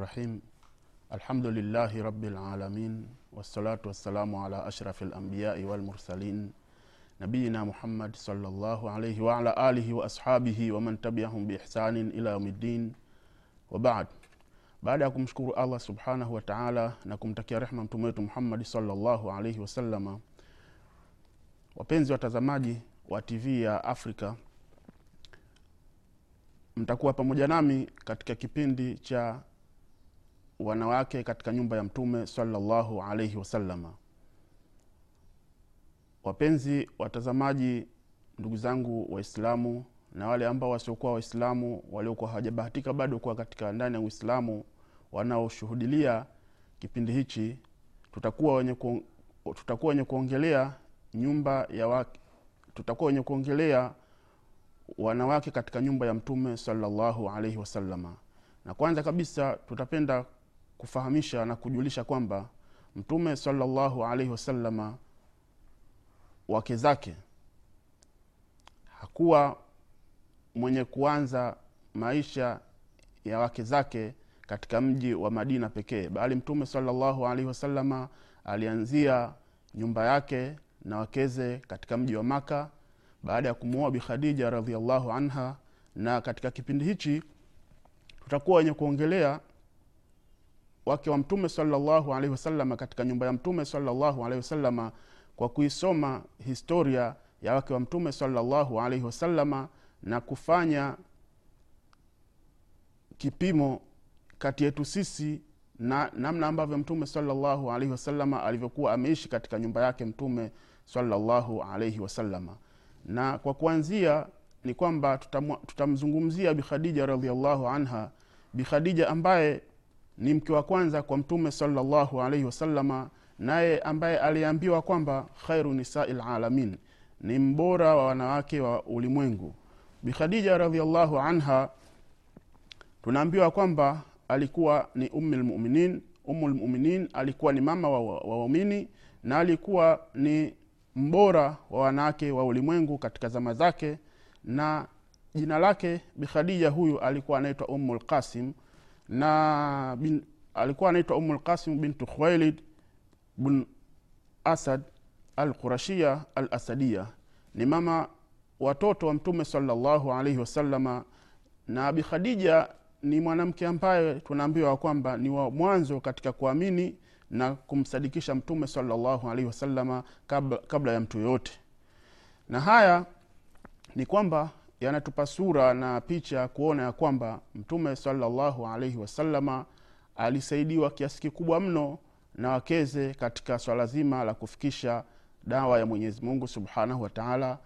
bismillahi rahmani rahim alhamdulillahi rabilalamin wassalatu wassalamu ala ashrafi lambiyai walmursalin nabiyina muhammad salllahu alaihi waala alihi wa ashabihi waman tabiahum biihsanin ila yaumiddin wabad baada ya kumshukuru allah subhanahu wa taala na kumtakia rehma mtume wetu muhammadi salllahu alaihi wapenzi watazamaji wa tv ya afrika mtakuwa pamoja nami katika kipindi cha wanawake katika nyumba ya mtume salllahu alaihi wasalama wapenzi watazamaji ndugu zangu waislamu na wale ambao wasiokuwa waislamu waliokuwa hawajabahatika bado kuwa katika ndani ya uislamu wanaoshuhudilia kipindi hichi tutakuwa wenye kuong, tutakuwa wenye kuongelea nyumba ya wake tutakuwa wenye kuongelea wanawake katika nyumba ya mtume salallahu alaihi wasalama na kwanza kabisa tutapenda kufahamisha na kujulisha kwamba mtume salllahu alaihi wasalama wake zake hakuwa mwenye kuanza maisha ya wake zake katika mji wa madina pekee bali mtume salallahu alaihi wasalama alianzia nyumba yake na wakeze katika mji wa maka baada ya kumuoa bikhadija radiallahu anha. Na katika kipindi hichi tutakuwa wenye kuongelea wake wa mtume salllahu alaihi wasalama katika nyumba ya mtume salllahu alaihi wasalama kwa kuisoma historia ya wake wa mtume salllahu alaihi wasalama na kufanya kipimo kati yetu sisi na namna ambavyo mtume salllahu alaihi wasalama alivyokuwa ameishi katika nyumba yake mtume salllahu alaihi wasalama na kwa kuanzia ni kwamba tutamzungumzia bikhadija radiallahu anha. Bikhadija ambaye ni mke wa kwanza kwa mtume salllahu alaihi wasalama naye ambaye aliambiwa kwamba khairu nisai lalamin ni mbora wa wanawake wa ulimwengu. Bikhadija radiallahu anha tunaambiwa kwamba alikuwa ni ummi lmuminin alikuwa ni mama wa waumini na alikuwa ni mbora wa wanawake wa ulimwengu katika zama zake na jina lake bikhadija huyu alikuwa anaitwa umu lqasim na bin, alikuwa anaitwa umu lqasim bintu khuwailid bn asad al qurashia al asadia ni mama watoto wa mtume salllahu alaihi wasalama na bikhadija ni mwanamke ambaye tunaambiwa kwamba ni wa mwanzo katika kuamini na kumsadikisha mtume salllahu alaihi wasalama kabla, kabla ya mtu yoyote. Na haya ni kwamba yanatupa sura na picha kuona ya kwamba mtume salllahu alaihi wasalama alisaidiwa kiasi kikubwa mno na wakeze katika swala zima la kufikisha dawa ya mwenyezi mungu subhanahu wataala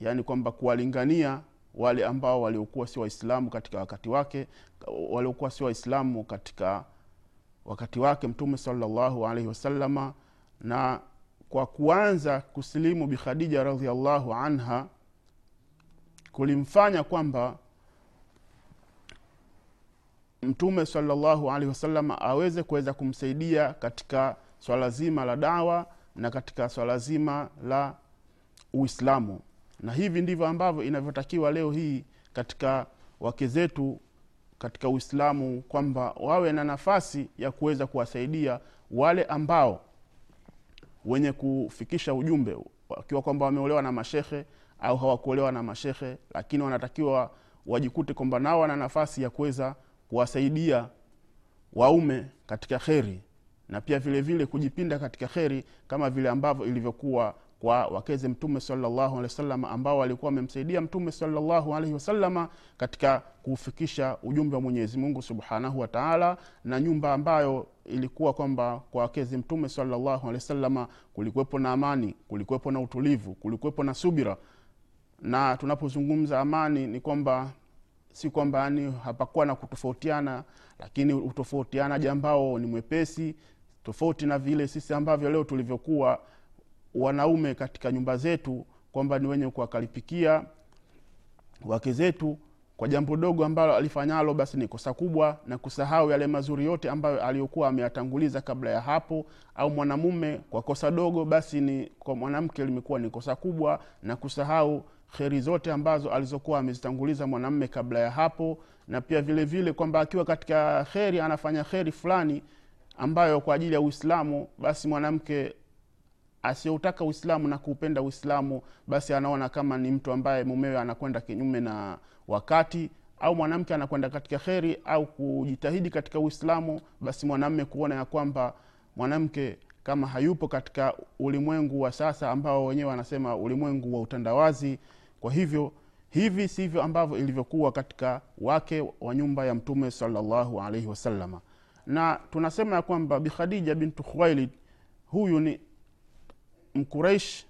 yaani kwamba kuwalingania wale ambao waliokuwa si waislamu katika wakati wake waliokuwa si waislamu katika wakati wake mtume salallahu alaihi wasalama na kwa kuanza kusilimu bikhadija radiallahu anha kulimfanya kwamba mtume salllahu alaihi wasalama aweze kuweza kumsaidia katika swala zima la dawa na katika swala zima la uislamu. Na hivi ndivyo ambavyo inavyotakiwa leo hii katika wake zetu katika uislamu kwamba wawe na nafasi ya kuweza kuwasaidia wale ambao wenye kufikisha ujumbe wakiwa kwamba wameolewa na mashehe au hawakuolewa na mashehe lakini wanatakiwa wajikute kwamba nao wana nafasi ya kuweza kuwasaidia waume katika kheri na pia vile vile kujipinda katika kheri kama vile ambavyo ilivyokuwa kwa wakeze mtume salllahu alehi wasalama ambao walikuwa wamemsaidia mtume salllahu alaihi wasalama katika kuufikisha ujumbe wa mwenyezi mungu subhanahu wataala na nyumba ambayo ilikuwa kwamba kwa wakezi mtume salllahu alehi wasalama kulikuwepo na amani kulikuwepo na utulivu kulikuwepo na subira na tunapozungumza amani ni kwamba si kwamba yani hapakuwa na kutofautiana lakini utofautianaji ambao ni mwepesi tofauti na vile sisi ambavyo leo tulivyokuwa wanaume katika nyumba zetu kwamba ni wenye kuwakalipikia wake zetu kwa jambo dogo ambalo alifanyalo basi ni kosa kubwa na kusahau yale mazuri yote ambayo aliyokuwa ameyatanguliza kabla ya hapo. Au mwanamume kwa kosa dogo basi ni kwa mwanamke limekuwa ni kosa kubwa na kusahau kheri zote ambazo alizokuwa amezitanguliza mwanamme kabla ya hapo na pia vile vile kwamba akiwa katika kheri anafanya kheri fulani ambayo kwa ajili ya uislamu basi mwanamke asiyeutaka uislamu na kuupenda uislamu basi anaona kama ni mtu ambaye mumewe anakwenda kinyume na wakati au mwanamke anakwenda katika kheri au kujitahidi katika uislamu basi mwanamme kuona ya kwamba mwanamke kama hayupo katika ulimwengu wa sasa ambao wenyewe wanasema ulimwengu wa utandawazi kwa hivyo hivi sivyo ambavyo ilivyokuwa katika wake wa nyumba ya mtume salllahu alaihi wasalama na tunasema ya kwamba bikhadija bintu khuwailid huyu ni mkuraish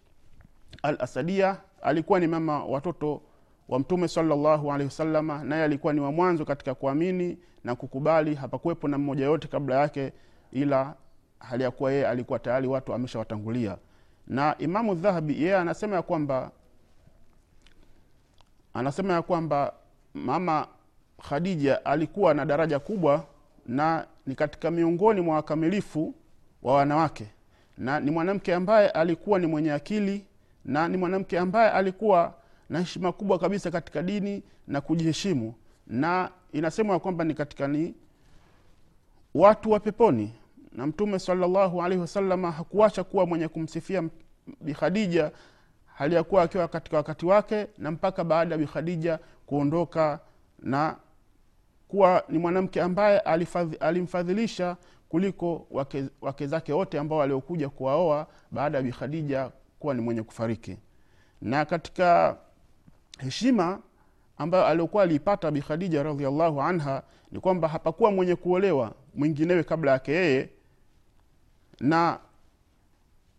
al asadia alikuwa ni mama watoto wa mtume salllahu alaihi wasalama naye alikuwa ni wa mwanzo katika kuamini na kukubali hapakuwepo na mmoja yote kabla yake ila hali ya kuwa yeye alikuwa tayari watu ameshawatangulia. Na imamu dhahabi yeye anasema ya kwamba anasema ya kwamba mama khadija alikuwa na daraja kubwa na ni katika miongoni mwa wakamilifu wa wanawake. Na ni mwanamke ambaye alikuwa ni mwenye akili na ni mwanamke ambaye alikuwa na heshima kubwa kabisa katika dini na kujiheshimu. Na inasemwa kwamba ni katika ni watu wa peponi. Na mtume salllahu alaihi wasalama hakuacha kuwa mwenye kumsifia bikhadija hali ya kuwa akiwa katika wakati wake na mpaka baada ya bikhadija kuondoka na kuwa ni mwanamke ambaye alimfadhilisha kuliko wake, wake zake wote ambao waliokuja kuwaoa baada ya bikhadija kuwa ni mwenye kufariki. Na katika heshima ambayo aliokuwa aliipata bikhadija radiallahu anha ni kwamba hapakuwa mwenye kuolewa mwinginewe kabla yake yeye na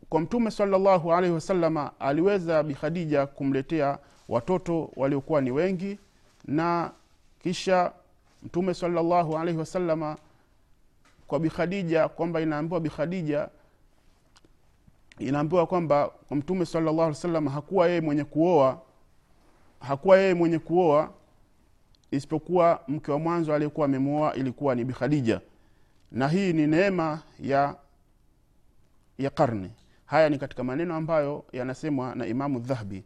kwa mtume salllahu alaihi wasalama aliweza bikhadija kumletea watoto waliokuwa ni wengi na kisha mtume salllahu alaihi wasalama kwa bikhadija kwamba inaambiwa bikhadija inaambiwa kwamba kwa mtume alih wasallam hakuwa yeye mwenye kuoa hakuwa yeye mwenye kuoa isipokuwa mke wa mwanzo aliyekuwa amemuoa ilikuwa ni bikhadija na hii ni neema ya ya karne haya ni katika maneno ambayo yanasemwa na imamu dhahabi.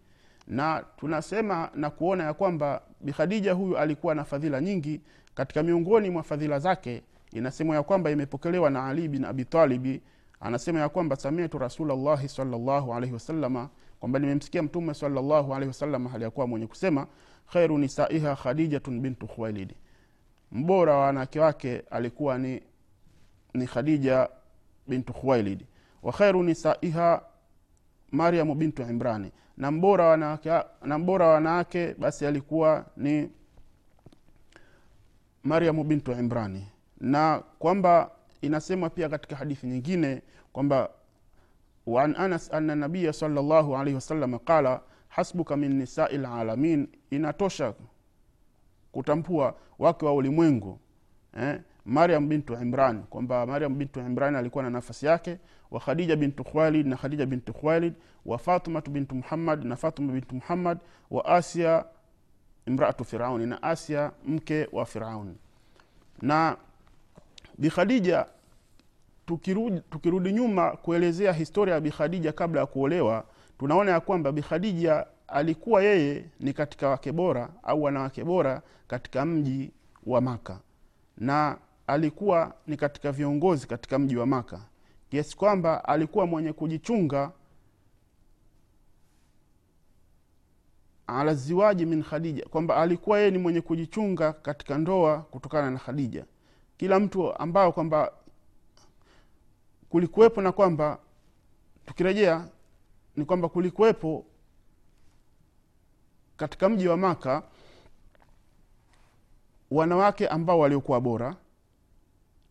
Na tunasema na kuona ya kwamba bikhadija huyu alikuwa na fadhila nyingi katika miongoni mwa fadhila zake. Inasemwa ya kwamba imepokelewa na ali bin abitalibi anasema ya kwamba samitu rasulllahi salllahu alaihi wasalama kwamba nimemsikia mtume salllahu alaihi wasalama hali yakuwa mwenye kusema khairu nisaiha khadijatun bintu khuwailidi mbora wa wanawake wake alikuwa ni, ni khadija bintu khuwailidi wa nisaiha mariamu bintu imrani. Na mbora wanawake basi alikuwa ni maryamu bintu imrani. Na kwamba inasemwa pia katika hadithi nyingine kwamba waan anas ana nabiya salllahu alaihi wasallam qala hasbuka min nisai lalamin inatosha kutambua wake wa ulimwengu eh? Mariam bintu imran kwamba mariam bintu imran alikuwa na nafasi yake wa khadija bintu khwalid na khadija bintu khwalid wa fatimatu bintu muhammad na fatima bintu muhammad wa asia imraatu firauni na asia mke wa firauni na bikhadija tukirudi, tukirudi nyuma kuelezea historia ya bikhadija kabla ya kuolewa tunaona ya kwamba bikhadija alikuwa yeye ni katika wake bora au wanawake bora katika mji wa maka na alikuwa ni katika viongozi katika mji wa maka. Kiasi kwamba alikuwa mwenye kujichunga ala ziwaji min khadija kwamba alikuwa yeye ni mwenye kujichunga katika ndoa kutokana na khadija. Kila mtu ambao kwamba kulikuwepo na kwamba tukirejea ni kwamba kulikuwepo katika mji wa maka wanawake ambao waliokuwa bora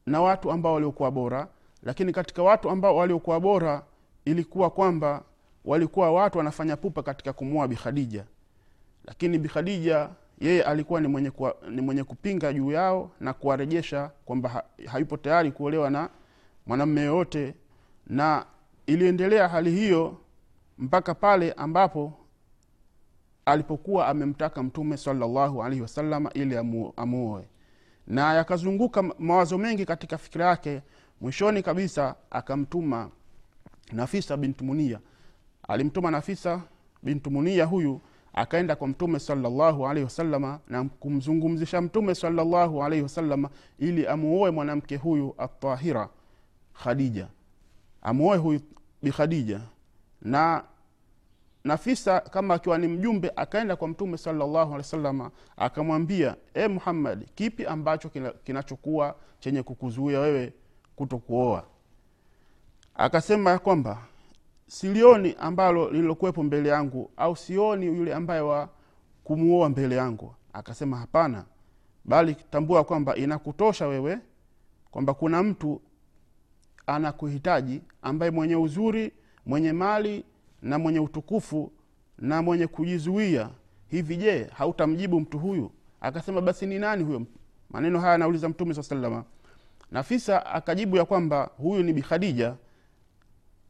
na watu ambao waliokuwa bora lakini katika watu ambao waliokuwa bora ilikuwa kwamba walikuwa watu wanafanya pupa katika kumua bikhadija lakini bikhadija yeye alikuwa ni mwenye, kuwa, ni mwenye kupinga juu yao na kuwarejesha kwamba ha, hayupo tayari kuolewa na mwanamme yoyote. Na iliendelea hali hiyo mpaka pale ambapo alipokuwa amemtaka mtume salllahu alaihi wasalama ili amuoe na yakazunguka mawazo mengi katika fikira yake mwishoni kabisa akamtuma nafisa bintu munia alimtuma nafisa bintu munia huyu akaenda kwa mtume salallahu alaihi wasalama na kumzungumzisha mtume salallahu alaihi wasalama ili amuoe mwanamke huyu atahira khadija. Amuoe huyu bikhadija na nafisa kama akiwa ni mjumbe akaenda kwa mtume salllahu alehi wasalama akamwambia e muhammadi kipi ambacho kinachokuwa chenye kukuzuia wewe kutokuoa? akasema ya kwamba silioni ambalo lililokuwepo mbele yangu au sioni yule ambaye wa kumuoa mbele yangu akasema hapana bali tambua kwamba inakutosha wewe kwamba kuna mtu anakuhitaji ambaye mwenye uzuri mwenye mali na mwenye utukufu na mwenye kujizuia. Hivi je hautamjibu mtu huyu? Akasema basi ni nani huyo? Maneno haya anauliza mtume saa salama. Nafisa akajibu ya kwamba huyu ni bikhadija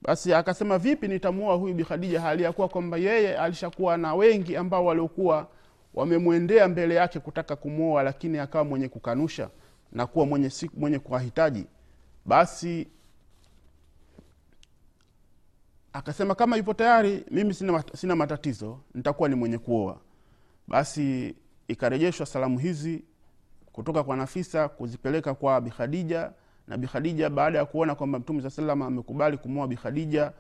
basi akasema vipi nitamuoa huyu bikhadija hali ya kuwa kwamba yeye alishakuwa na wengi ambao waliokuwa wamemwendea mbele yake kutaka kumwoa lakini akawa mwenye kukanusha na kuwa mwenye, mwenye kuwahitaji. Basi akasema kama yupo tayari mimi sina, sina matatizo nitakuwa ni mwenye kuoa. Basi ikarejeshwa salamu hizi kutoka kwa nafisa kuzipeleka kwa bikhadija na bikhadija baada ya kuona kwamba mtume saa salam amekubali kumwoa bikhadija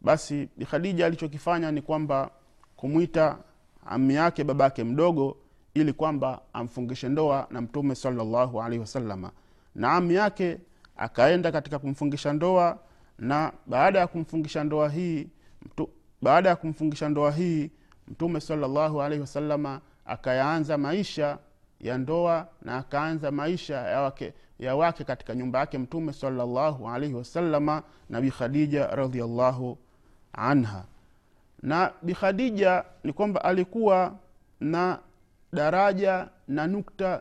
basi bikhadija alichokifanya ni kwamba kumwita ami yake baba yake mdogo ili kwamba amfungishe ndoa na mtume salllahu alaihi wasalama na ami yake akaenda katika kumfungisha ndoa na baada ya kumfungisha ndoa hii mtu, baada ya kumfungisha ndoa hii mtume salllahu alaihi wasalama akayaanza maisha ya ndoa na akaanza maisha ya wake, ya wake katika nyumba yake mtume salllahu alaihi wasalama na bikhadija radiallahu anha. Na bikhadija ni kwamba alikuwa na daraja na nukta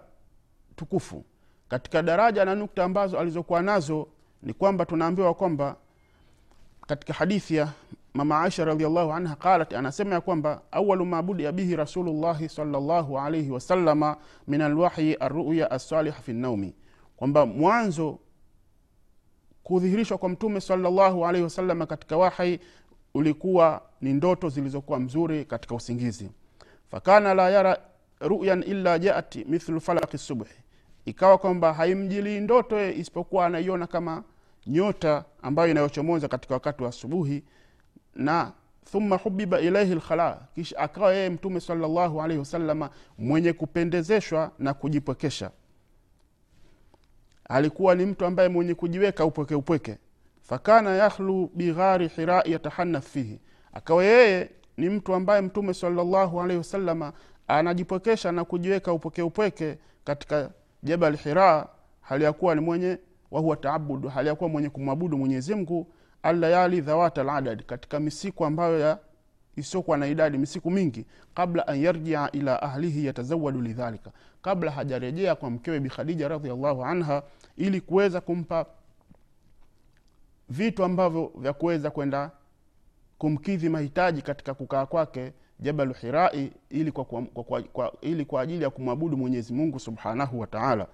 tukufu. Katika daraja na nukta ambazo alizokuwa nazo ni kwamba tunaambiwa kwamba katika hadithi ya mama aisha radiallahu anha qalat anasema ya kwamba awalu ma budia bihi rasulullahi salllahu alaihi wasalama min alwahyi arruya assaliha fi naumi kwamba mwanzo kudhihirishwa kwa mtume salllahu alaihi wasalama katika wahi ulikuwa ni ndoto zilizokuwa mzuri katika usingizi. Fakana la yara ruyan illa jaat mithlu falaki subhi. Ikawa kwamba haimjilii ndoto isipokuwa anaiona kama nyota ambayo inayochomoza katika wakati wa asubuhi na thumma hubiba ilaihi lkhala kisha akawa yeye mtume salllahu alaihi wasalama mwenye kupendezeshwa na kujipwekesha. Alikuwa ni mtu ambaye mwenye kujiweka upweke upweke. Fakana yakhlu bighari hira yatahanaf fihi. Akawa yeye ni mtu ambaye mtume salllahu alaihi wasalama anajipwekesha na kujiweka upweke upweke katika jabal hira hali ya kuwa ni mwenye wahuwa taabudu hali ya kuwa mwenye kumwabudu mwenyezi mungu allayali dhawata ladad katika misiku ambayo isiokuwa na idadi misiku mingi kabla an yarjia ila ahlihi yatazawadu lidhalika. Kabla hajarejea kwa mkewe bikhadija radiallahu anha ili kuweza kumpa vitu ambavyo vya kuweza kwenda kumkidhi mahitaji katika kukaa kwake jabalu hirai ili kwa, kwa, kwa, kwa, ili kwa ajili ya kumwabudu mwenyezi mungu subhanahu wa taala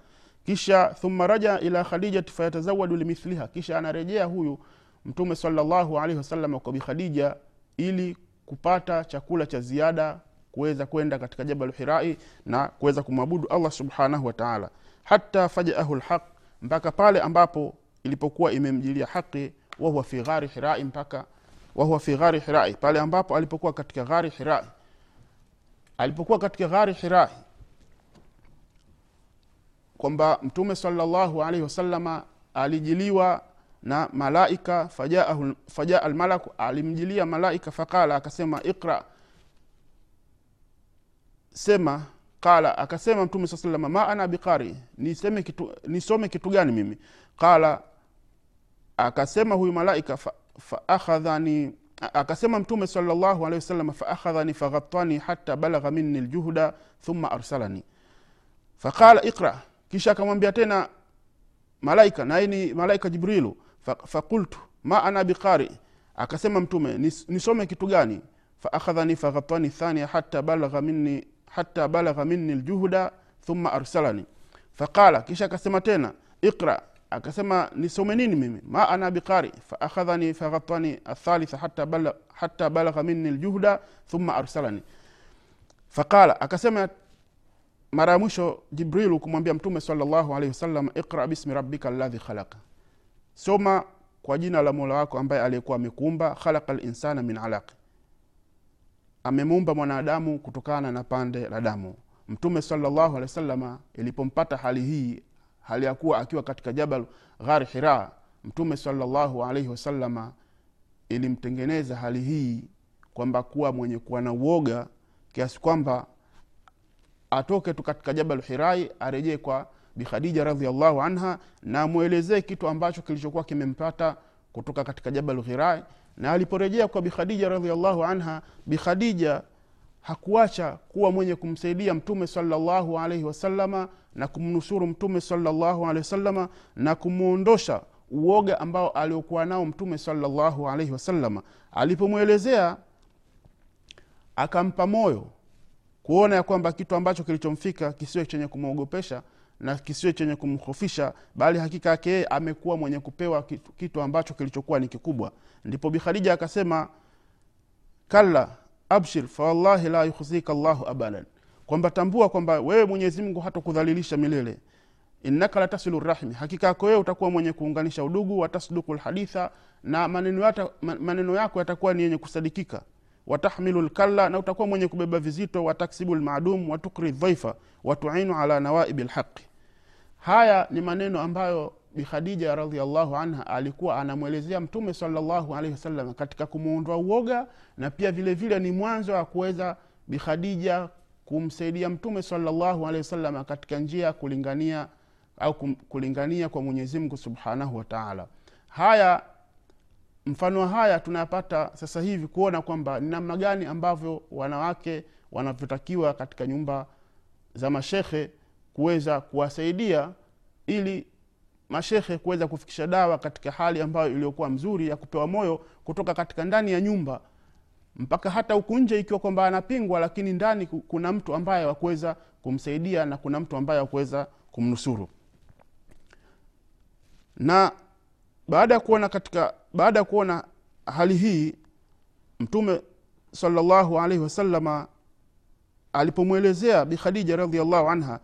kisha thumma raja ila khadijati fayatazawadu limithliha. Kisha anarejea huyu mtume salllahu alaihi wasallam kwa bikhadija ili kupata chakula cha ziada kuweza kwenda katika jabalu hirai na kuweza kumwabudu allah subhanahu wataala hata fajaahu lhaq mpaka pale ambapo ilipokuwa imemjilia haqi wahuwa fi ghari hirai mpaka wahuwa fi ghari hirai pale ambapo alipokuwa katika ghari hirai alipokuwa katika ghari hirai kwamba mtume salllahu alaihi wasalama alijiliwa na malaika fajaa almalaku alimjilia malaika faqala akasema iqra. Sema qala akasema mtume saa salama ma ana biqari niseme kitu, nisome kitu gani mimi? Qala akasema huyu malaika fa, akasema mtume salllahu alehi wasalama faakhadhani faghatani hata balagha minni ljuhda thumma arsalani. Faqala iqra kisha akamwambia tena malaika naye ni malaika jibrilu fakultu ma ana biqari. Akasema mtume nis, nisome kitu gani? Faakhadhani faghatani thania hata balagha minni minni ljuhda thumma arsalani. Faqala kisha akasema tena iqra. Akasema nisome nini mimi? Ma ana biqari. Faakhadhani faghatani athalitha hata, bala, hata balagha minni ljuhda thumma arsalani. Faqala akasema mara ya mwisho jibrilu kumwambia mtume salllahu alaihi wasallam iqra bismi rabbika ladhi khalaqa soma kwa jina la mola wako ambaye aliyekuwa amekuumba khalaqa linsana min alaqi amemuumba mwanadamu kutokana na pande la damu. Mtume salllahu alehi wasalama ilipompata hali hii hali ya kuwa akiwa katika jabal ghari hira mtume salllahu alaihi wasalama ilimtengeneza hali hii kwamba kuwa mwenye kuwa na uoga kiasi kwamba atoke tu katika jabal hirai arejee kwa bikhadija radiallahu anha na amwelezee kitu ambacho kilichokuwa kimempata kutoka katika jabal hirai na aliporejea kwa bikhadija radiallahu anha bikhadija hakuacha kuwa mwenye kumsaidia mtume salllahu alaihi wasalama na kumnusuru mtume salllahu alehi wasalama na kumwondosha uoga ambao aliokuwa nao mtume salllahu alaihi wasalama alipomwelezea akampa moyo kuona ya kwamba kitu ambacho kilichomfika kisiwe chenye kumwogopesha na kisiwe chenye kumhofisha bali hakika yake yeye amekuwa mwenye kupewa kitu, ambacho kilichokuwa ni kikubwa. Ndipo bikhadija akasema kalla abshir fawallahi la yukhzika llahu abadan. Kwamba tambua kwamba wewe mwenyezi mungu hata milele. Innaka latasilu rahmi hakika yako wewe utakuwa mwenye kuunganisha udugu watasduku lhaditha na maneno, maneno yako yatakuwa ni yenye kusadikika watahmilu lkalla na utakuwa mwenye kubeba vizito wataksibu lmadum watukri dhaifa watuinu ala nawaibi lhaqi haya ni maneno ambayo bikhadija radiallahu anha alikuwa anamwelezea mtume salllahu alaihi wasallam katika kumuondoa uoga na pia vile vile ni mwanzo wa kuweza bikhadija kumsaidia mtume salllahu alehi wasalama katika njia ya kulingania au kulingania kwa mwenyezimngu subhanahu wataala haya mfano haya tunayapata sasa hivi kuona kwamba ni namna gani ambavyo wanawake wanavyotakiwa katika nyumba za mashekhe kuweza kuwasaidia ili mashekhe kuweza kufikisha dawa katika hali ambayo iliyokuwa mzuri ya kupewa moyo kutoka katika ndani ya nyumba. Mpaka hata huku nje ikiwa kwamba anapingwa lakini ndani kuna mtu ambaye wakuweza kumsaidia na kuna mtu ambaye wakuweza kumnusuru. Na baada ya kuona katika baada ya kuona hali hii mtume salllahu alaihi wasalama alipomwelezea bikhadija radiallahu anha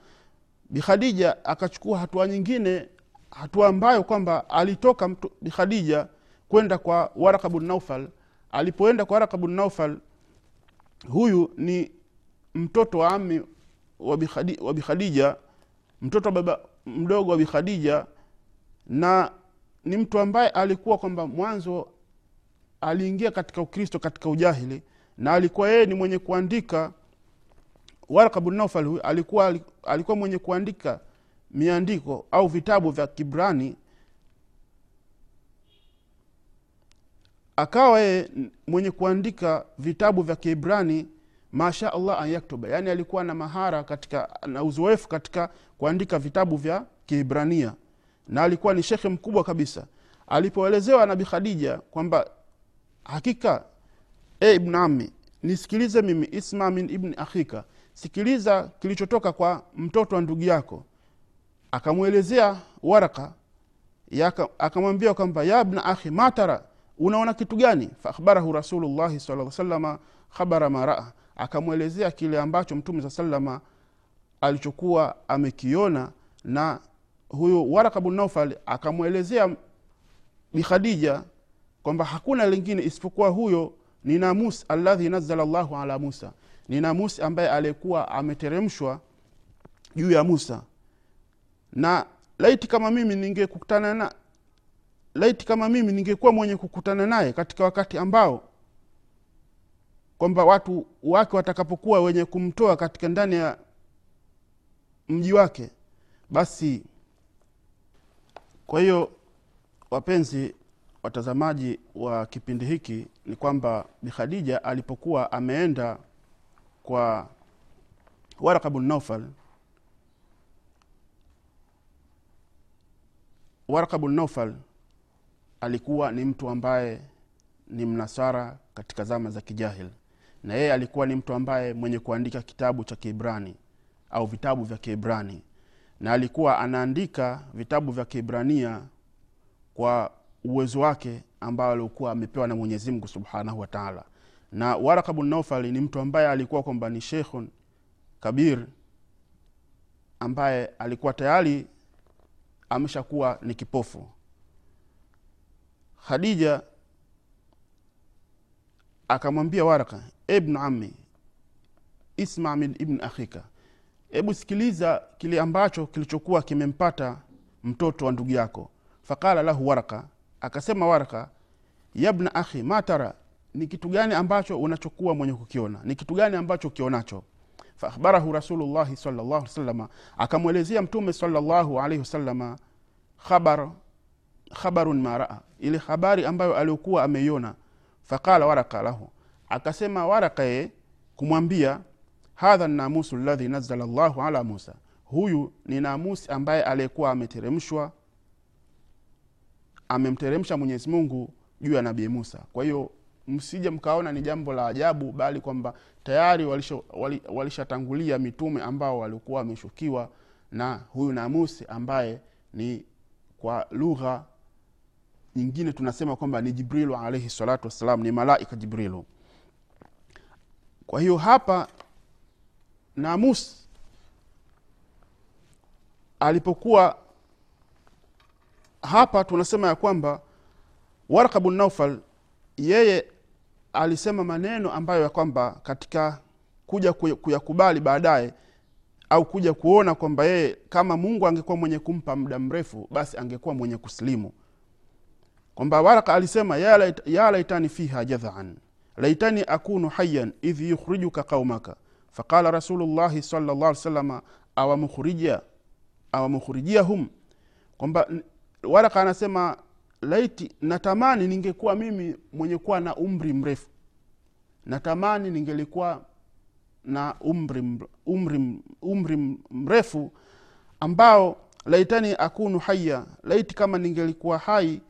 bikhadija akachukua hatua nyingine hatua ambayo kwamba alitoka bikhadija kwenda kwa waraka bunnaufal alipoenda kwa waraka bunnaufal huyu ni mtoto wa ami wa bikhadija mtoto wa baba mdogo wa bikhadija na ni mtu ambaye alikuwa kwamba mwanzo aliingia katika ukristo katika ujahili na alikuwa yeye ni mwenye kuandika. Waraka naufal huyu alikuwa alikuwa mwenye kuandika miandiko au vitabu vya kibrani. Akawa yeye mwenye kuandika vitabu vya kiibrani masha allah an yaani alikuwa na mahara katika na uzoefu katika kuandika vitabu vya kiibrania na alikuwa ni shekhe mkubwa kabisa. Alipoelezewa nabi khadija kwamba hakika e ibn ami nisikilize mimi isma min ibni akhika. Sikiliza kilichotoka kwa mtoto wa ndugu yako. Akamwelezea waraka akamwambia kwamba ya bna akhi matara unaona kitu gani? Faakhbarahu rasulullahi sala salama khabara maraa akamwelezea kile ambacho mtume saa salama alichokuwa amekiona na huyu waraka naufal akamwelezea bikhadija kwamba hakuna lingine isipokuwa huyo ni namus aladhi nazala llahu ala musa. Ni namus ambaye aliyekuwa ameteremshwa juu ya musa. Na laiti kama mimi ningekutana na laiti kama mimi ningekuwa mwenye kukutana naye katika wakati ambao kwamba watu wake watakapokuwa wenye kumtoa katika ndani ya mji wake basi kwa hiyo wapenzi watazamaji wa kipindi hiki ni kwamba bi khadija alipokuwa ameenda kwa waraka bin naufal waraka bin naufal alikuwa ni mtu ambaye ni mnasara katika zama za kijahil. Na yeye alikuwa ni mtu ambaye mwenye kuandika kitabu cha kiibrani au vitabu vya kiibrani na alikuwa anaandika vitabu vya kiibrania kwa uwezo wake ambao aliokuwa amepewa na mwenyezi mungu subhanahu wataala na waraka bunaufali ni mtu ambaye alikuwa kwamba ni sheikhun kabir ambaye alikuwa tayari ameshakuwa ni kipofu. Khadija akamwambia waraka ibnu ami isma min ibn akhika hebu sikiliza kile ambacho kilichokuwa kimempata mtoto wa ndugu yako. Faqala lahu waraka. Akasema waraka yabna akhi ma tara? Ni kitu gani ambacho unachokuwa mwenye kukiona? Ni kitu gani ambacho ukionacho? Faakhbarahu rasulullahi salllah salama akamwelezea mtume salllahu alaihi wasalama khabar khabarun maraa ile habari ambayo aliokuwa ameiona. Faqala waraka lahu. Akasema waraka ye kumwambia hadha namusu ladhi nazala llahu ala musa. Huyu ni namusi ambaye aliyekuwa ameteremshwa amemteremsha mwenyezi mungu juu ya nabii musa. Kwa hiyo msije mkaona ni jambo la ajabu bali kwamba tayari walishatangulia walisha mitume ambao walikuwa wameshukiwa na huyu namusi ambaye ni kwa lugha nyingine tunasema kwamba ni jibrilu alaihi salatu wassalam ni malaika jibrilu. Kwa hiyo hapa namus alipokuwa hapa tunasema ya kwamba waraka bun naufal yeye alisema maneno ambayo ya kwamba katika kuja kuyakubali baadaye au kuja kuona kwamba yeye kama mungu angekuwa mwenye kumpa muda mrefu basi angekuwa mwenye kusilimu. Kwamba waraka alisema ya, lait, ya laitani fiha jadhaan laitani akunu hayan idh yukhrijuka qaumaka faqala rasulullahi salllah alih salama awamukhrijiyahum kwamba waraka anasema laiti natamani ningekuwa mimi mwenye kuwa na umri mrefu. Natamani ningelikuwa na umri, umri, umri mrefu ambao laitani akunu haya laiti kama ningelikuwa hai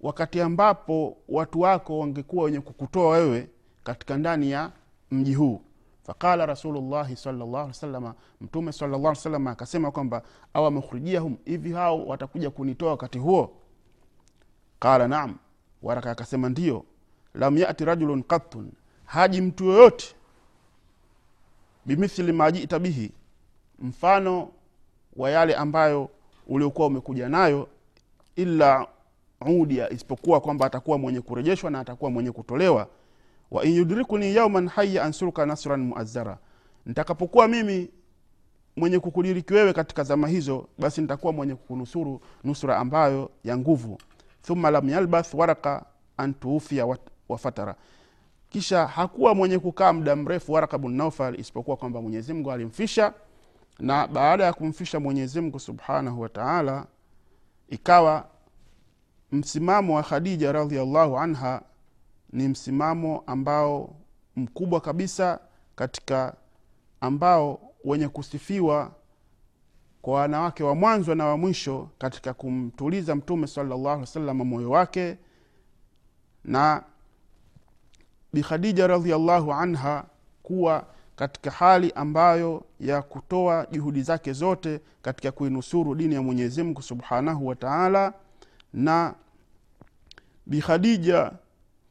wakati ambapo watu wako wangekuwa wenye kukutoa wewe katika ndani ya mji huu faqala rasulullahi salllah mtume salllah akasema kwamba awamukhrijiyahum hivi hao watakuja kunitoa wakati huo? Qala naam. Waraka akasema ndio lam yati rajulun qattun. Haji mtu yoyote. Bimithli ma jita bihi. Mfano wa yale ambayo uliokuwa umekuja nayo illa udia isipokuwa kwamba atakuwa mwenye kurejeshwa na atakuwa mwenye kutolewa wa in yudrikuni yauman haya ansuruka nasran muazzara. Nitakapokuwa mimi mwenye kukudiriki wewe katika zama hizo basi nitakuwa mwenye kukunusuru nusura ambayo ya nguvu. Thumma lam yalbath waraka antuufia wafatara kisha hakuwa mwenye kukaa muda mrefu waraka bun naufal isipokuwa kwamba mwenyezimngu alimfisha na baada ya kumfisha mwenyezimngu subhanahu wataala ikawa msimamo wa khadija radiallahu anha ni msimamo ambao mkubwa kabisa katika ambao wenye kusifiwa kwa wanawake wa mwanzo na wa mwisho katika kumtuliza mtume salllahu alih moyo wake. Na bikhadija radiallahu anha kuwa katika hali ambayo ya kutoa juhudi zake zote katika kuinusuru dini ya mwenyezimngu subhanahu wataala na bikhadija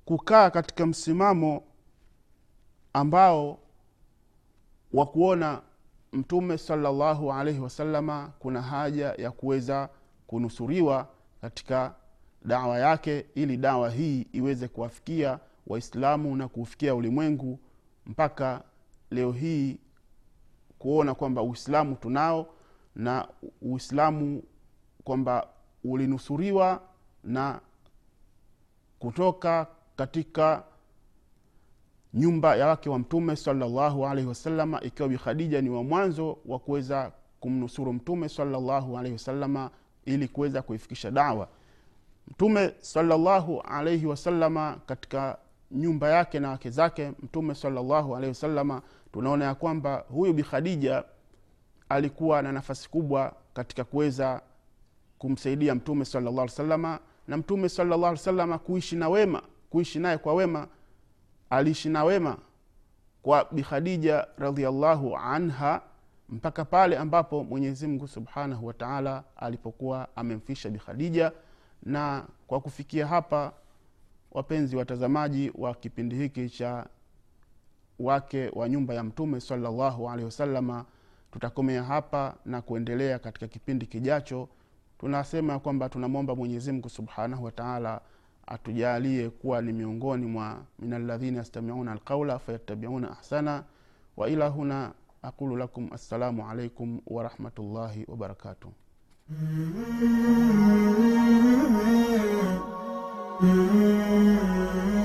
kukaa katika msimamo ambao wa kuona mtume salallahu alaihi wasalama kuna haja ya kuweza kunusuriwa katika dawa yake ili dawa hii iweze kuwafikia waislamu na kuufikia ulimwengu mpaka leo hii kuona kwamba uislamu tunao na uislamu kwamba ulinusuriwa na kutoka katika nyumba ya wake wa mtume salallahu alaihi wasalama ikiwa bikhadija ni wa mwanzo wa kuweza kumnusuru mtume salallahu alaihi wasalama ili kuweza kuifikisha dawa. Mtume salallahu alaihi wasalama katika nyumba yake na wake zake mtume salallahu alaihi wasalama tunaona ya kwamba huyu bikhadija alikuwa na nafasi kubwa katika kuweza kumsaidia mtume salallahu salama na mtume salallahu salama kuishi na wema kuishi naye kwa wema aliishi na wema kwa bikhadija radiallahu anha mpaka pale ambapo mwenyezimngu subhanahu wataala alipokuwa amemfisha bikhadija na kwa kufikia hapa wapenzi watazamaji wa kipindi hiki cha wake wa nyumba ya mtume salallahu alehi wasalama tutakomea hapa na kuendelea katika kipindi kijacho. Tunasema kwamba tunamwomba mwenyezimngu subhanahu wataala atujalie kuwa ni miongoni mwa min aladhina yastamiuna alqaula fayattabiuna ahsana wa ila huna aqulu lakum assalamu alaikum warahmatullahi wabarakatuh Mm-hmm.